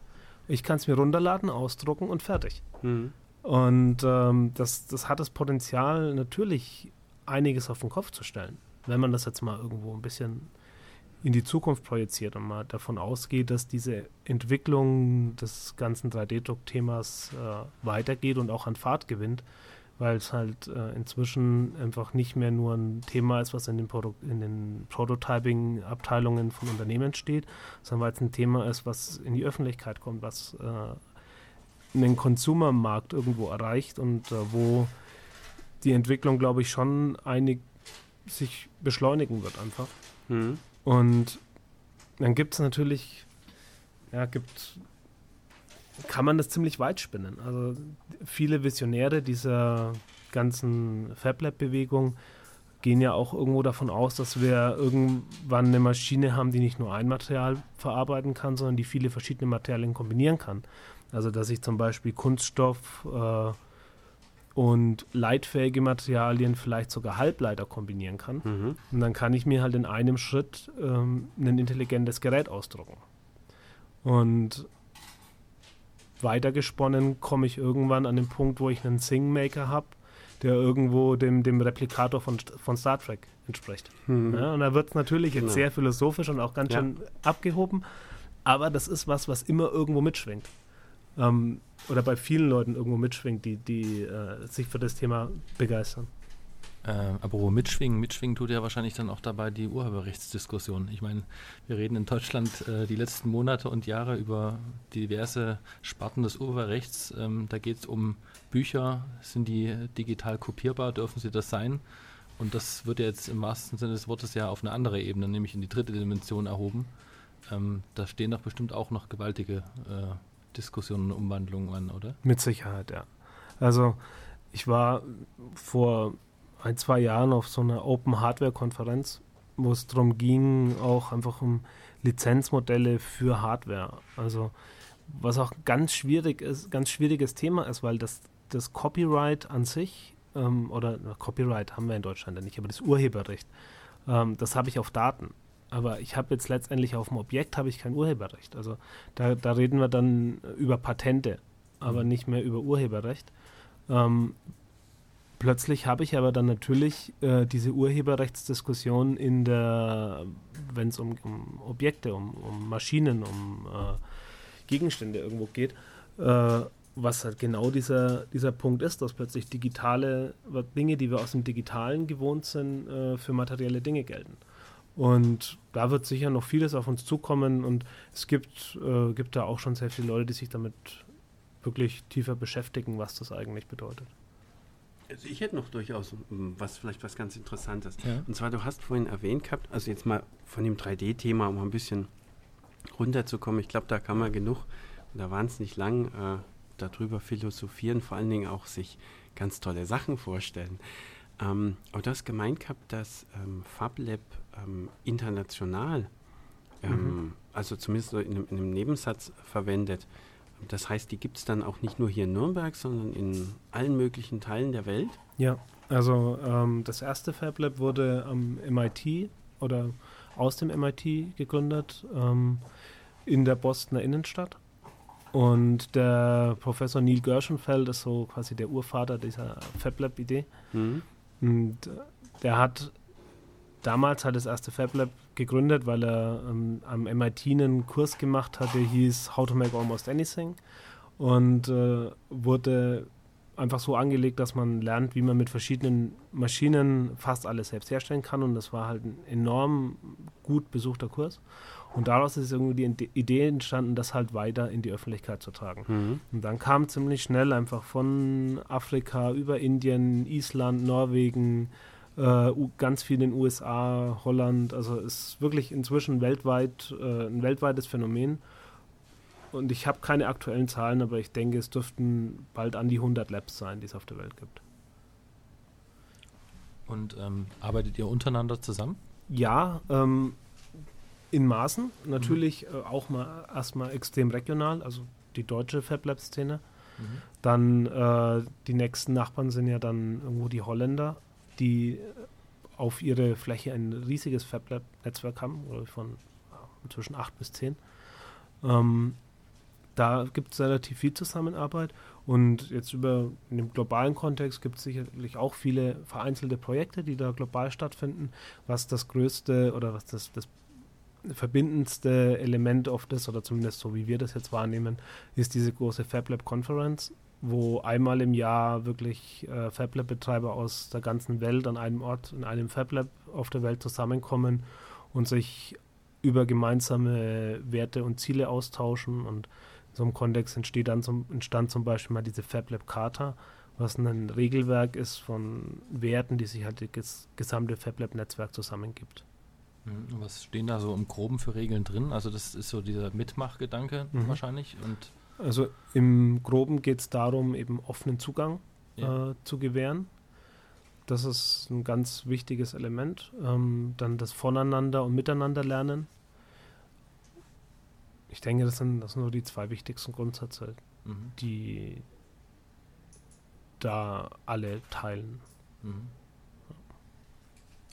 Ich kann es mir runterladen, ausdrucken und fertig. Mhm. Und ähm, das, das hat das Potenzial, natürlich einiges auf den Kopf zu stellen wenn man das jetzt mal irgendwo ein bisschen in die Zukunft projiziert und mal davon ausgeht, dass diese Entwicklung des ganzen 3D-Druck-Themas äh, weitergeht und auch an Fahrt gewinnt, weil es halt äh, inzwischen einfach nicht mehr nur ein Thema ist, was in den, Produ den Prototyping-Abteilungen von Unternehmen steht, sondern weil es ein Thema ist, was in die Öffentlichkeit kommt, was äh, einen Konsumermarkt irgendwo erreicht und äh, wo die Entwicklung, glaube ich, schon einig sich beschleunigen wird einfach. Mhm. Und dann gibt es natürlich, ja, gibt, kann man das ziemlich weit spinnen. Also viele Visionäre dieser ganzen FabLab-Bewegung gehen ja auch irgendwo davon aus, dass wir irgendwann eine Maschine haben, die nicht nur ein Material verarbeiten kann, sondern die viele verschiedene Materialien kombinieren kann. Also dass ich zum Beispiel Kunststoff äh, und leitfähige Materialien, vielleicht sogar Halbleiter kombinieren kann. Mhm. Und dann kann ich mir halt in einem Schritt ähm, ein intelligentes Gerät ausdrucken. Und weitergesponnen komme ich irgendwann an den Punkt, wo ich einen Singmaker habe, der irgendwo dem, dem Replikator von, von Star Trek entspricht. Mhm. Ja, und da wird es natürlich genau. jetzt sehr philosophisch und auch ganz ja. schön abgehoben, aber das ist was, was immer irgendwo mitschwingt ähm, oder bei vielen Leuten irgendwo mitschwingt, die, die äh, sich für das Thema begeistern. Äh, aber mitschwingen, mitschwingen tut ja wahrscheinlich dann auch dabei die Urheberrechtsdiskussion. Ich meine, wir reden in Deutschland äh, die letzten Monate und Jahre über diverse Sparten des Urheberrechts. Ähm, da geht es um Bücher, sind die digital kopierbar, dürfen sie das sein? Und das wird ja jetzt im wahrsten Sinne des Wortes ja auf eine andere Ebene, nämlich in die dritte Dimension erhoben. Ähm, da stehen doch bestimmt auch noch gewaltige äh, Diskussionen und Umwandlungen an, oder? Mit Sicherheit, ja. Also ich war vor ein, zwei Jahren auf so einer Open Hardware Konferenz, wo es darum ging, auch einfach um Lizenzmodelle für Hardware. Also was auch ganz schwierig ist, ganz schwieriges Thema ist, weil das, das Copyright an sich, ähm, oder na, Copyright haben wir in Deutschland ja nicht, aber das Urheberrecht, ähm, das habe ich auf Daten. Aber ich habe jetzt letztendlich auf dem Objekt habe ich kein Urheberrecht. Also da, da reden wir dann über Patente, aber mhm. nicht mehr über Urheberrecht. Ähm, Plötzlich habe ich aber dann natürlich äh, diese Urheberrechtsdiskussion in der, wenn es um, um, Objekte, um, um, Maschinen, um äh, Gegenstände irgendwo geht, äh, was halt genau dieser, dieser Punkt ist, dass plötzlich digitale Dinge, die wir aus dem Digitalen gewohnt sind, äh, für materielle Dinge gelten. Und da wird sicher noch vieles auf uns zukommen und es gibt, äh, gibt da auch schon sehr viele Leute, die sich damit wirklich tiefer beschäftigen, was das eigentlich bedeutet. Also ich hätte noch durchaus was vielleicht was ganz Interessantes. Ja. Und zwar, du hast vorhin erwähnt gehabt, also jetzt mal von dem 3D-Thema, um ein bisschen runterzukommen. Ich glaube, da kann man genug oder wahnsinnig lang äh, darüber philosophieren, vor allen Dingen auch sich ganz tolle Sachen vorstellen. Ähm, aber du hast gemeint gehabt, dass ähm, FabLab ähm, international, ähm, mhm. also zumindest in einem, in einem Nebensatz verwendet, das heißt, die gibt es dann auch nicht nur hier in Nürnberg, sondern in allen möglichen Teilen der Welt? Ja, also ähm, das erste Fab Lab wurde am MIT oder aus dem MIT gegründet ähm, in der Bostoner Innenstadt. Und der Professor Neil Gershenfeld ist so quasi der Urvater dieser Fab Lab-Idee. Mhm. Und äh, der hat damals hat das erste Fab Lab gegründet, weil er ähm, am MIT einen Kurs gemacht hat, der hieß How to Make Almost Anything und äh, wurde einfach so angelegt, dass man lernt, wie man mit verschiedenen Maschinen fast alles selbst herstellen kann und das war halt ein enorm gut besuchter Kurs und daraus ist irgendwie die Idee entstanden, das halt weiter in die Öffentlichkeit zu tragen. Mhm. Und dann kam ziemlich schnell einfach von Afrika über Indien, Island, Norwegen, äh, ganz viel in den USA, Holland. Also ist wirklich inzwischen weltweit äh, ein weltweites Phänomen. Und ich habe keine aktuellen Zahlen, aber ich denke, es dürften bald an die 100 Labs sein, die es auf der Welt gibt. Und ähm, arbeitet ihr untereinander zusammen? Ja, ähm, in Maßen. Natürlich mhm. äh, auch mal erstmal extrem regional, also die deutsche FabLab-Szene. Mhm. Dann äh, die nächsten Nachbarn sind ja dann irgendwo die Holländer die auf ihre Fläche ein riesiges FabLab-Netzwerk haben, von zwischen acht bis zehn. Ähm, da gibt es relativ viel Zusammenarbeit und jetzt über in dem globalen Kontext gibt es sicherlich auch viele vereinzelte Projekte, die da global stattfinden. Was das größte oder was das, das verbindendste Element oft ist, oder zumindest so wie wir das jetzt wahrnehmen, ist diese große FabLab Conference, wo einmal im Jahr wirklich äh, FabLab-Betreiber aus der ganzen Welt an einem Ort, in einem FabLab auf der Welt zusammenkommen und sich über gemeinsame Werte und Ziele austauschen. Und in so einem Kontext entsteht dann zum, entstand zum Beispiel mal diese FabLab-Charta, was ein Regelwerk ist von Werten, die sich halt das gesamte FabLab-Netzwerk zusammengibt. Mhm. Was stehen da so im Groben für Regeln drin? Also das ist so dieser Mitmachgedanke mhm. wahrscheinlich und also im Groben geht es darum, eben offenen Zugang ja. äh, zu gewähren. Das ist ein ganz wichtiges Element. Ähm, dann das Voneinander und Miteinander lernen. Ich denke, das sind, das sind nur die zwei wichtigsten Grundsätze, mhm. die da alle teilen. Mhm.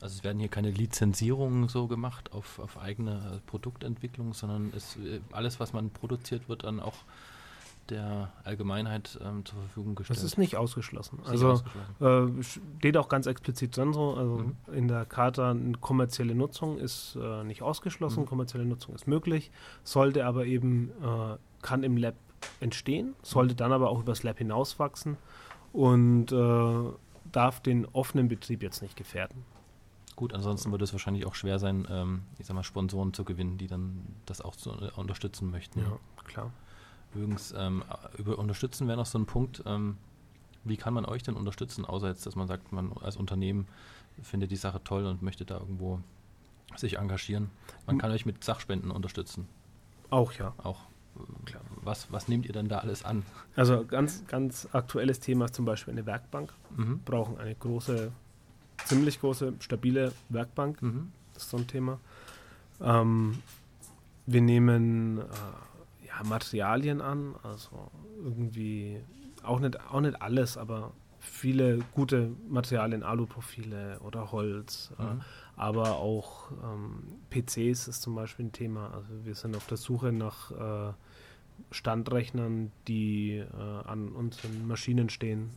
Also es werden hier keine Lizenzierungen so gemacht auf, auf eigene Produktentwicklung, sondern es, äh, alles, was man produziert, wird dann auch der Allgemeinheit ähm, zur Verfügung gestellt. Das ist nicht ausgeschlossen. Ist also ausgeschlossen. Äh, steht auch ganz explizit drin so, also mhm. in der Charta eine kommerzielle Nutzung ist äh, nicht ausgeschlossen, mhm. kommerzielle Nutzung ist möglich, sollte aber eben, äh, kann im Lab entstehen, sollte dann aber auch übers Lab hinauswachsen und äh, darf den offenen Betrieb jetzt nicht gefährden. Gut, ansonsten würde es wahrscheinlich auch schwer sein, ähm, ich sag mal, Sponsoren zu gewinnen, die dann das auch zu, äh, unterstützen möchten. Ja, klar. Übrigens, ähm, über Unterstützen wäre noch so ein Punkt, ähm, wie kann man euch denn unterstützen, außer jetzt, dass man sagt, man als Unternehmen findet die Sache toll und möchte da irgendwo sich engagieren. Man kann euch mit Sachspenden unterstützen. Auch, ja. Auch. Klar. Was, was nehmt ihr denn da alles an? Also ganz, ganz aktuelles Thema ist zum Beispiel eine Werkbank. Mhm. Brauchen eine große, ziemlich große, stabile Werkbank. Mhm. Das ist so ein Thema. Ähm, wir nehmen äh, ja, Materialien an, also irgendwie auch nicht, auch nicht alles, aber viele gute Materialien, Aluprofile oder Holz, äh, Mhm. aber auch ähm, PCs ist zum Beispiel ein Thema. Also wir sind auf der Suche nach äh, Standrechnern, die äh, an unseren Maschinen stehen.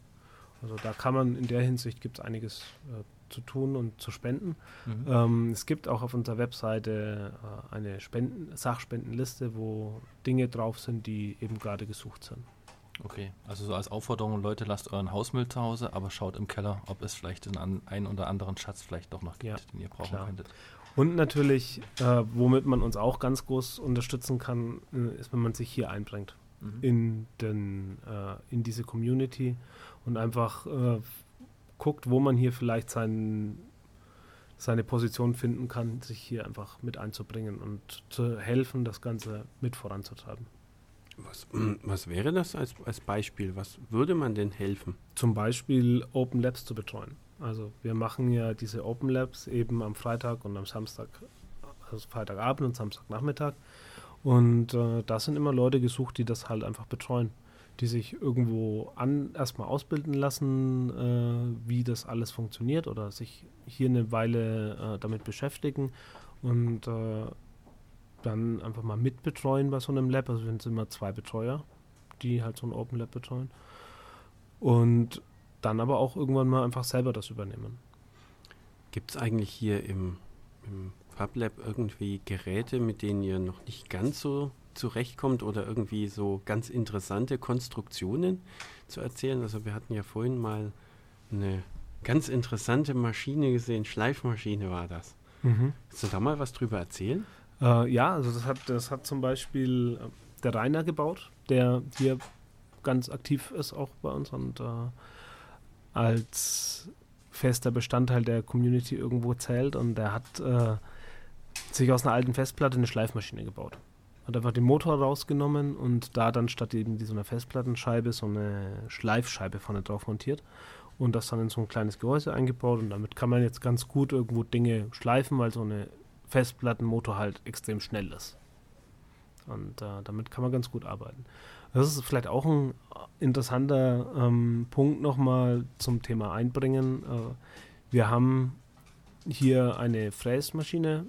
Also da kann man in der Hinsicht gibt es einiges äh, zu tun und zu spenden. Mhm. Ähm, es gibt auch auf unserer Webseite äh, eine Spenden Sachspendenliste, wo Dinge drauf sind, die eben gerade gesucht sind. Okay, also so als Aufforderung, Leute, lasst euren Hausmüll zu Hause, aber schaut im Keller, ob es vielleicht den einen oder anderen Schatz vielleicht doch noch gibt, Ja, den ihr brauchen klar. könntet. Und natürlich, äh, womit man uns auch ganz groß unterstützen kann, äh, ist, wenn man sich hier einbringt Mhm. in, den, äh, in diese Community und einfach äh, guckt, wo man hier vielleicht sein, seine Position finden kann, sich hier einfach mit einzubringen und zu helfen, das Ganze mit voranzutreiben. Was, [clears throat] was wäre das als, als Beispiel? Was würde man denn helfen? Zum Beispiel Open Labs zu betreuen. Also wir machen ja diese Open Labs eben am Freitag und am Samstag, also Freitagabend und Samstagnachmittag. Und äh, da sind immer Leute gesucht, die das halt einfach betreuen, die sich irgendwo an erstmal ausbilden lassen, äh, wie das alles funktioniert oder sich hier eine Weile äh, damit beschäftigen und äh, dann einfach mal mitbetreuen bei so einem Lab. Also sind immer zwei Betreuer, die halt so ein Open Lab betreuen. Und dann aber auch irgendwann mal einfach selber das übernehmen. Gibt es eigentlich hier im, im FabLab irgendwie Geräte, mit denen ihr noch nicht ganz so zurechtkommt oder irgendwie so ganz interessante Konstruktionen zu erzählen? Also wir hatten ja vorhin mal eine ganz interessante Maschine gesehen, Schleifmaschine war das. Kannst du da mal was drüber erzählen? Äh, ja, also das hat, das hat zum Beispiel äh, der Rainer gebaut, der hier ganz aktiv ist auch bei uns und äh, als fester Bestandteil der Community irgendwo zählt und der hat äh, sich aus einer alten Festplatte eine Schleifmaschine gebaut. Hat einfach den Motor rausgenommen und da dann statt eben so einer Festplattenscheibe so eine Schleifscheibe vorne drauf montiert und das dann in so ein kleines Gehäuse eingebaut und damit kann man jetzt ganz gut irgendwo Dinge schleifen, weil so eine Festplattenmotor halt extrem schnell ist. Und äh, damit kann man ganz gut arbeiten. Das ist vielleicht auch ein interessanter ähm, Punkt nochmal zum Thema Einbringen. Äh, wir haben hier eine Fräsmaschine,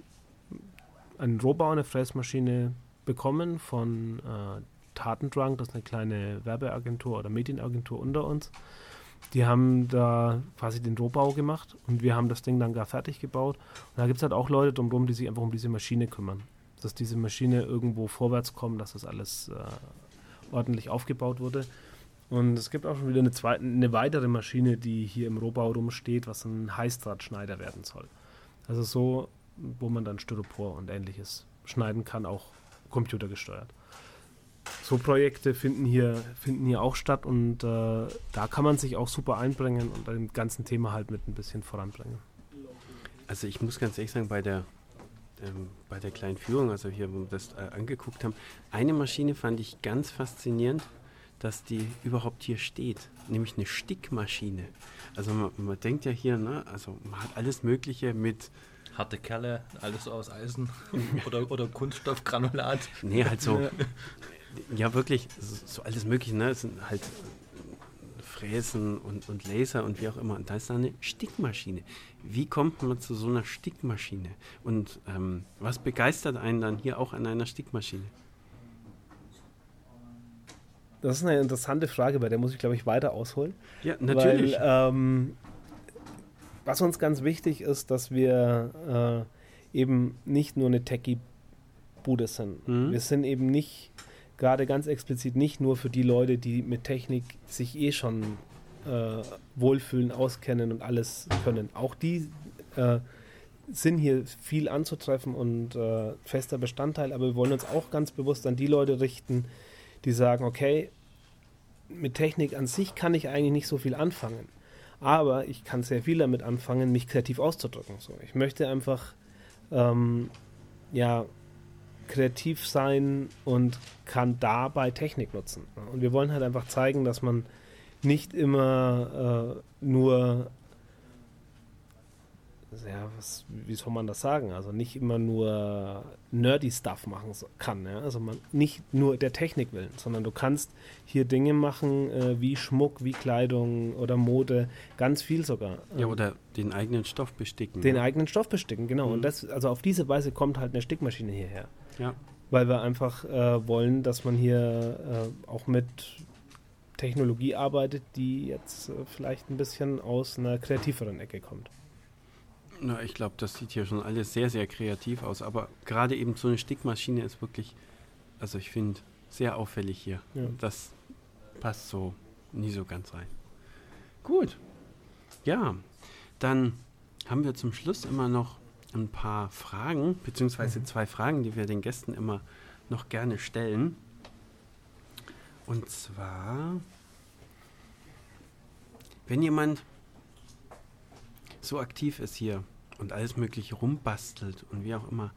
einen Rohbau, eine Fräsmaschine bekommen von äh, Tatendrunk, das ist eine kleine Werbeagentur oder Medienagentur unter uns. Die haben da quasi den Rohbau gemacht und wir haben das Ding dann gar fertig gebaut. Und da gibt es halt auch Leute drumherum, die sich einfach um diese Maschine kümmern. Dass diese Maschine irgendwo vorwärts kommt, dass das alles äh, ordentlich aufgebaut wurde. Und es gibt auch schon wieder eine, zweite, eine weitere Maschine, die hier im Rohbau rumsteht, was ein Heißdrahtschneider werden soll. Also so, wo man dann Styropor und ähnliches schneiden kann, auch computergesteuert. So Projekte finden hier, finden hier auch statt und äh, da kann man sich auch super einbringen und dem ganzen Thema halt mit ein bisschen voranbringen. Also ich muss ganz ehrlich sagen, bei der, ähm, bei der kleinen Führung, also hier, wo wir das äh, angeguckt haben, eine Maschine fand ich ganz faszinierend, dass die überhaupt hier steht, nämlich eine Stickmaschine. Also man, man denkt ja hier, ne, also man hat alles Mögliche mit, Harte Kerle, alles so aus Eisen [laughs] oder, oder Kunststoffgranulat. nee, halt so, ja wirklich, so, so alles Mögliche, ne, es sind halt Fräsen und, und Laser und wie auch immer. Und da ist da eine Stickmaschine. Wie kommt man zu so einer Stickmaschine? Und ähm, was begeistert einen dann hier auch an einer Stickmaschine? Das ist eine interessante Frage, bei der muss ich, glaube ich, weiter ausholen. Ja, natürlich. Weil, ähm, was uns ganz wichtig ist, dass wir äh, eben nicht nur eine Techie-Bude sind. Mhm. Wir sind eben nicht, gerade ganz explizit nicht nur für die Leute, die mit Technik sich eh schon äh, wohlfühlen, auskennen und alles können. Auch die äh, sind hier viel anzutreffen und äh, fester Bestandteil, aber wir wollen uns auch ganz bewusst an die Leute richten, die sagen, okay, mit Technik an sich kann ich eigentlich nicht so viel anfangen, aber ich kann sehr viel damit anfangen, mich kreativ auszudrücken. So, ich möchte einfach ähm, ja kreativ sein und kann dabei Technik nutzen. Und wir wollen halt einfach zeigen, dass man nicht immer äh, nur ja, was, wie soll man das sagen? Also nicht immer nur nerdy Stuff machen kann. Ja? Also man nicht nur der Technik willen, sondern du kannst hier Dinge machen äh, wie Schmuck, wie Kleidung oder Mode, ganz viel sogar. Ja, ähm, oder den eigenen Stoff besticken. Den ja. eigenen Stoff besticken, genau. Mhm. Und das, also auf diese Weise kommt halt eine Stickmaschine hierher. Ja. Weil wir einfach äh, wollen, dass man hier äh, auch mit Technologie arbeitet, die jetzt äh, vielleicht ein bisschen aus einer kreativeren Ecke kommt. Na, ich glaube, das sieht hier schon alles sehr, sehr kreativ aus. Aber gerade eben so eine Stickmaschine ist wirklich, also ich finde, sehr auffällig hier. Ja. Das passt so nie so ganz rein. Gut. Ja, dann haben wir zum Schluss immer noch ein paar Fragen, beziehungsweise mhm. zwei Fragen, die wir den Gästen immer noch gerne stellen. Und zwar, wenn jemand so aktiv ist hier und alles Mögliche rumbastelt und wie auch immer,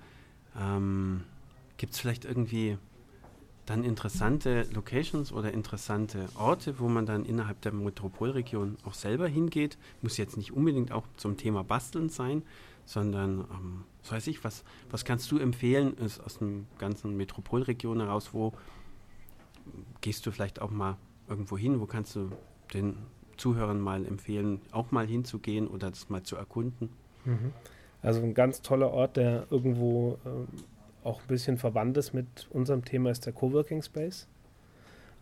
ähm, gibt es vielleicht irgendwie dann interessante Locations oder interessante Orte, wo man dann innerhalb der Metropolregion auch selber hingeht. Muss jetzt nicht unbedingt auch zum Thema Basteln sein, sondern, ähm, was weiß ich, was, was kannst du empfehlen ist aus der ganzen Metropolregion heraus, wo gehst du vielleicht auch mal irgendwo hin, wo kannst du den Zuhörern mal empfehlen, auch mal hinzugehen oder das mal zu erkunden? Mhm. Also ein ganz toller Ort, der irgendwo äh, auch ein bisschen verwandt ist mit unserem Thema, ist der Coworking Space.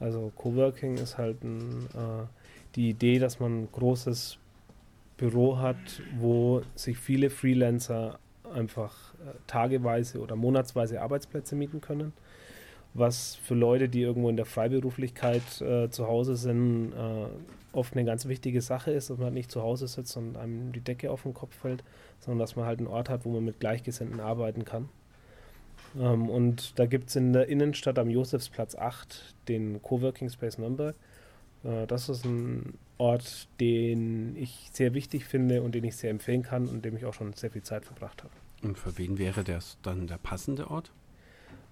Also Coworking ist halt ein, äh, die Idee, dass man ein großes Büro hat, wo sich viele Freelancer einfach äh, tageweise oder monatsweise Arbeitsplätze mieten können was für Leute, die irgendwo in der Freiberuflichkeit äh, zu Hause sind, äh, oft eine ganz wichtige Sache ist, dass man nicht zu Hause sitzt und einem die Decke auf den Kopf fällt, sondern dass man halt einen Ort hat, wo man mit Gleichgesinnten arbeiten kann. Ähm, und da gibt es in der Innenstadt am Josefsplatz 8 den Coworking Space Nürnberg. Äh, das ist ein Ort, den ich sehr wichtig finde und den ich sehr empfehlen kann und dem ich auch schon sehr viel Zeit verbracht habe. Und für wen wäre das dann der passende Ort?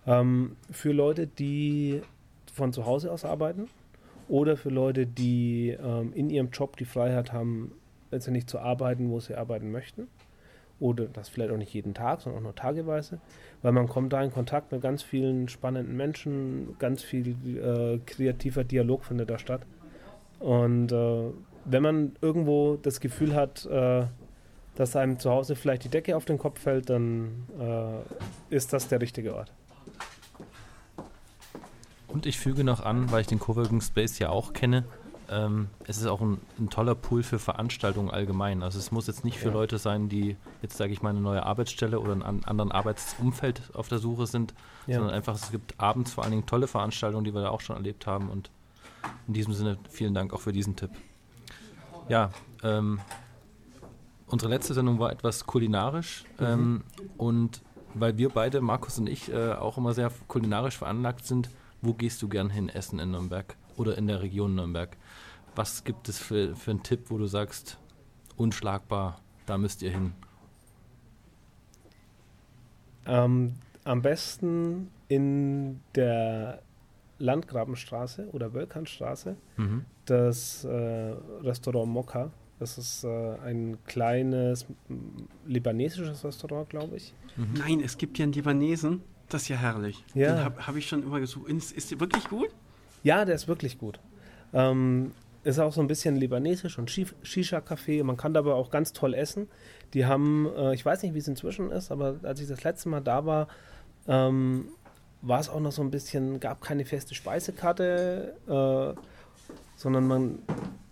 Ähm, für Leute, die von zu Hause aus arbeiten oder für Leute, die ähm, in ihrem Job die Freiheit haben, letztendlich zu arbeiten, wo sie arbeiten möchten. Oder das vielleicht auch nicht jeden Tag, sondern auch nur tageweise, weil man kommt da in Kontakt mit ganz vielen spannenden Menschen, ganz viel äh, kreativer Dialog findet da statt. Und äh, wenn man irgendwo das Gefühl hat, äh, dass einem zu Hause vielleicht die Decke auf den Kopf fällt, dann äh, ist das der richtige Ort. Und ich füge noch an, weil ich den Coworking Space ja auch kenne, ähm, es ist auch ein, ein, toller Pool für Veranstaltungen allgemein. Also es muss jetzt nicht für ja. Leute sein, die jetzt, sage ich mal, eine neue Arbeitsstelle oder einen anderen Arbeitsumfeld auf der Suche sind, ja. sondern einfach, es gibt abends vor allen Dingen tolle Veranstaltungen, die wir da auch schon erlebt haben. Und in diesem Sinne vielen Dank auch für diesen Tipp. Ja, ähm, unsere letzte Sendung war etwas kulinarisch mhm. ähm, und weil wir beide, Markus und ich, äh, auch immer sehr kulinarisch veranlagt sind, wo gehst du gern hin essen in Nürnberg oder in der Region Nürnberg? Was gibt es für, für einen Tipp, wo du sagst, unschlagbar, da müsst ihr hin? Ähm, am besten in der Landgrabenstraße oder Wölkernstraße mhm. das äh, Restaurant Mokka. Das ist äh, ein kleines libanesisches Restaurant, glaube ich. Mhm. Nein, es gibt ja einen Libanesen. Das ist ja herrlich. Ja. Den habe hab ich schon immer gesucht. Ist, ist der wirklich gut? Ja, der ist wirklich gut. Ähm, ist auch so ein bisschen libanesisch und Shisha-Café. Man kann dabei auch ganz toll essen. Die haben, äh, ich weiß nicht, wie es inzwischen ist, aber als ich das letzte Mal da war, ähm, war es auch noch so ein bisschen, gab keine feste Speisekarte, äh, sondern man,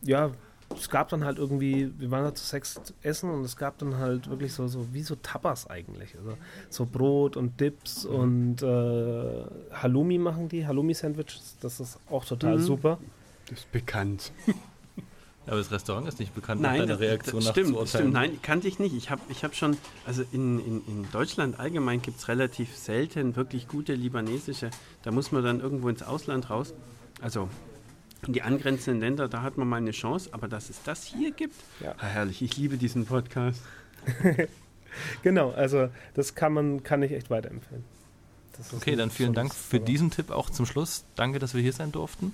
ja, es gab dann halt irgendwie, wir waren da zu sechs essen und es gab dann halt wirklich so, so wie so Tapas eigentlich. Also so Brot und Dips mhm. und äh, Halloumi machen die, Halloumi-Sandwiches, das ist auch total mhm. super. Das ist bekannt. [laughs] Aber das Restaurant ist nicht bekannt Nein, nach deiner das, Reaktion das nach stimmt, zu das stimmt. Nein, kannte ich nicht. Ich habe ich hab schon, also in, in, in Deutschland allgemein gibt es relativ selten wirklich gute libanesische. Da muss man dann irgendwo ins Ausland raus. Also die angrenzenden Länder, da hat man mal eine Chance. Aber dass es das hier gibt, Ja. ah, herrlich. Ich liebe diesen Podcast. [laughs] Genau, also das kann man, kann ich echt weiterempfehlen. Das ist Okay, dann vielen Dank für diesen Tipp auch zum Schluss. Danke, dass wir hier sein durften.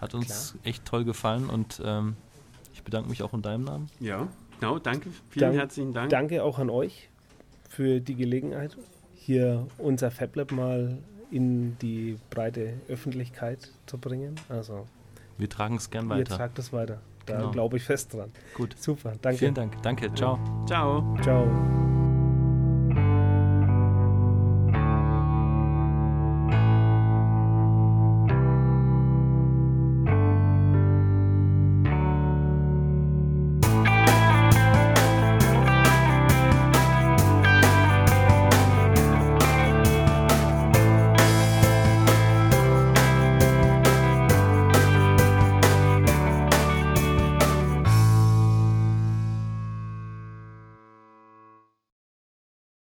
Hat uns echt toll gefallen und ähm, ich bedanke mich auch in deinem Namen. Ja, genau, danke. Vielen Dank- herzlichen Dank. Danke auch an euch für die Gelegenheit, hier unser FabLab mal in die breite Öffentlichkeit zu bringen. Also, Wir tragen es gern ihr weiter. tragt es weiter. Da Genau. glaube ich fest dran. Gut. Super, danke. Vielen Dank. Danke. Ciao. Ciao. Ciao.